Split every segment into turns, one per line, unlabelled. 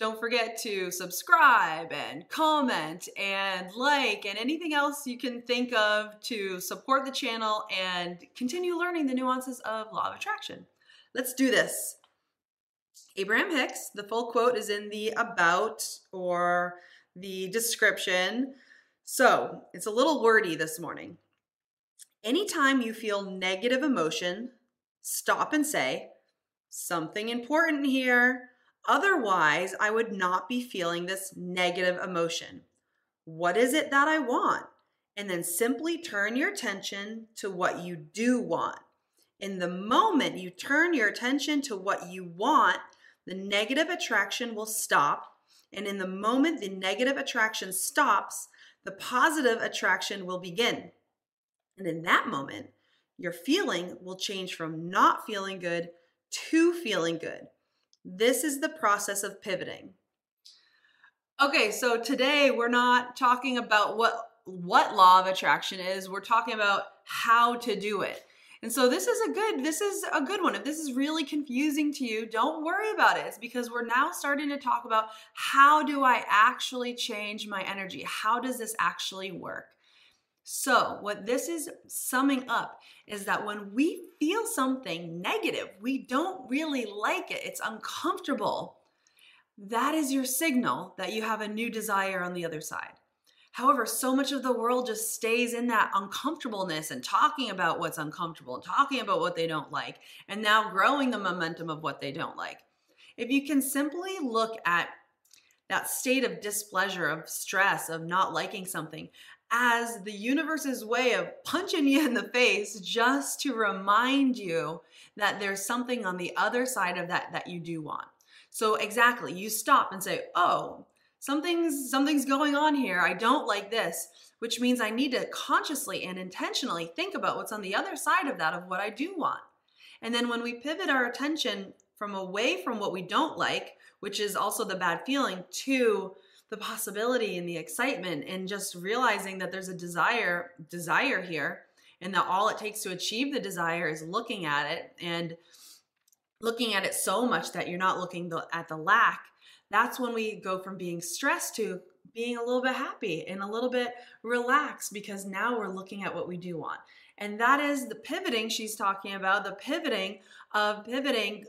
Don't forget to subscribe and comment and like and anything else you can think of to support the channel and continue learning the nuances of law of attraction. Let's do this. Abraham Hicks, the full quote is in the about or the description. So it's a little wordy this morning. Anytime you feel negative emotion, stop and say, something important here Otherwise, I would not be feeling this negative emotion. What is it that I want? And then simply turn your attention to what you do want. In the moment you turn your attention to what you want, the negative attraction will stop. And in the moment the negative attraction stops, the positive attraction will begin. And in that moment, your feeling will change from not feeling good to feeling good. This is the process of pivoting. Okay, so today we're not talking about what what law of attraction is. We're talking about how to do it. And so this is a good this is a good one. If this is really confusing to you, don't worry about it. It's because we're now starting to talk about how do I actually change my energy? How does this actually work? So, what this is summing up is that when we feel something negative, we don't really like it, it's uncomfortable. That is your signal that you have a new desire on the other side. However, so much of the world just stays in that uncomfortableness and talking about what's uncomfortable and talking about what they don't like, and now growing the momentum of what they don't like. If you can simply look at that state of displeasure, of stress, of not liking something as the universe's way of punching you in the face just to remind you that there's something on the other side of that that you do want. So exactly, you stop and say, "Oh, something's something's going on here. I don't like this." Which means I need to consciously and intentionally think about what's on the other side of that of what I do want. And then when we pivot our attention from away from what we don't like, which is also the bad feeling, to the possibility and the excitement and just realizing that there's a desire desire here and that all it takes to achieve the desire is looking at it and looking at it so much that you're not looking the, at the lack that's when we go from being stressed to being a little bit happy and a little bit relaxed because now we're looking at what we do want. And that is the pivoting she's talking about the pivoting of pivoting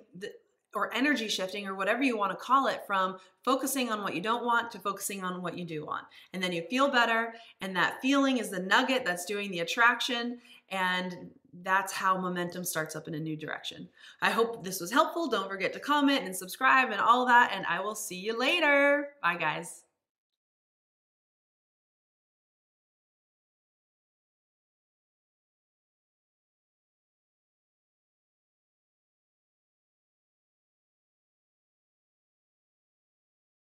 or energy shifting or whatever you want to call it from focusing on what you don't want to focusing on what you do want. And then you feel better and that feeling is the nugget that's doing the attraction and that's how momentum starts up in a new direction. I hope this was helpful. Don't forget to comment and subscribe and all that and I will see you later. Bye guys.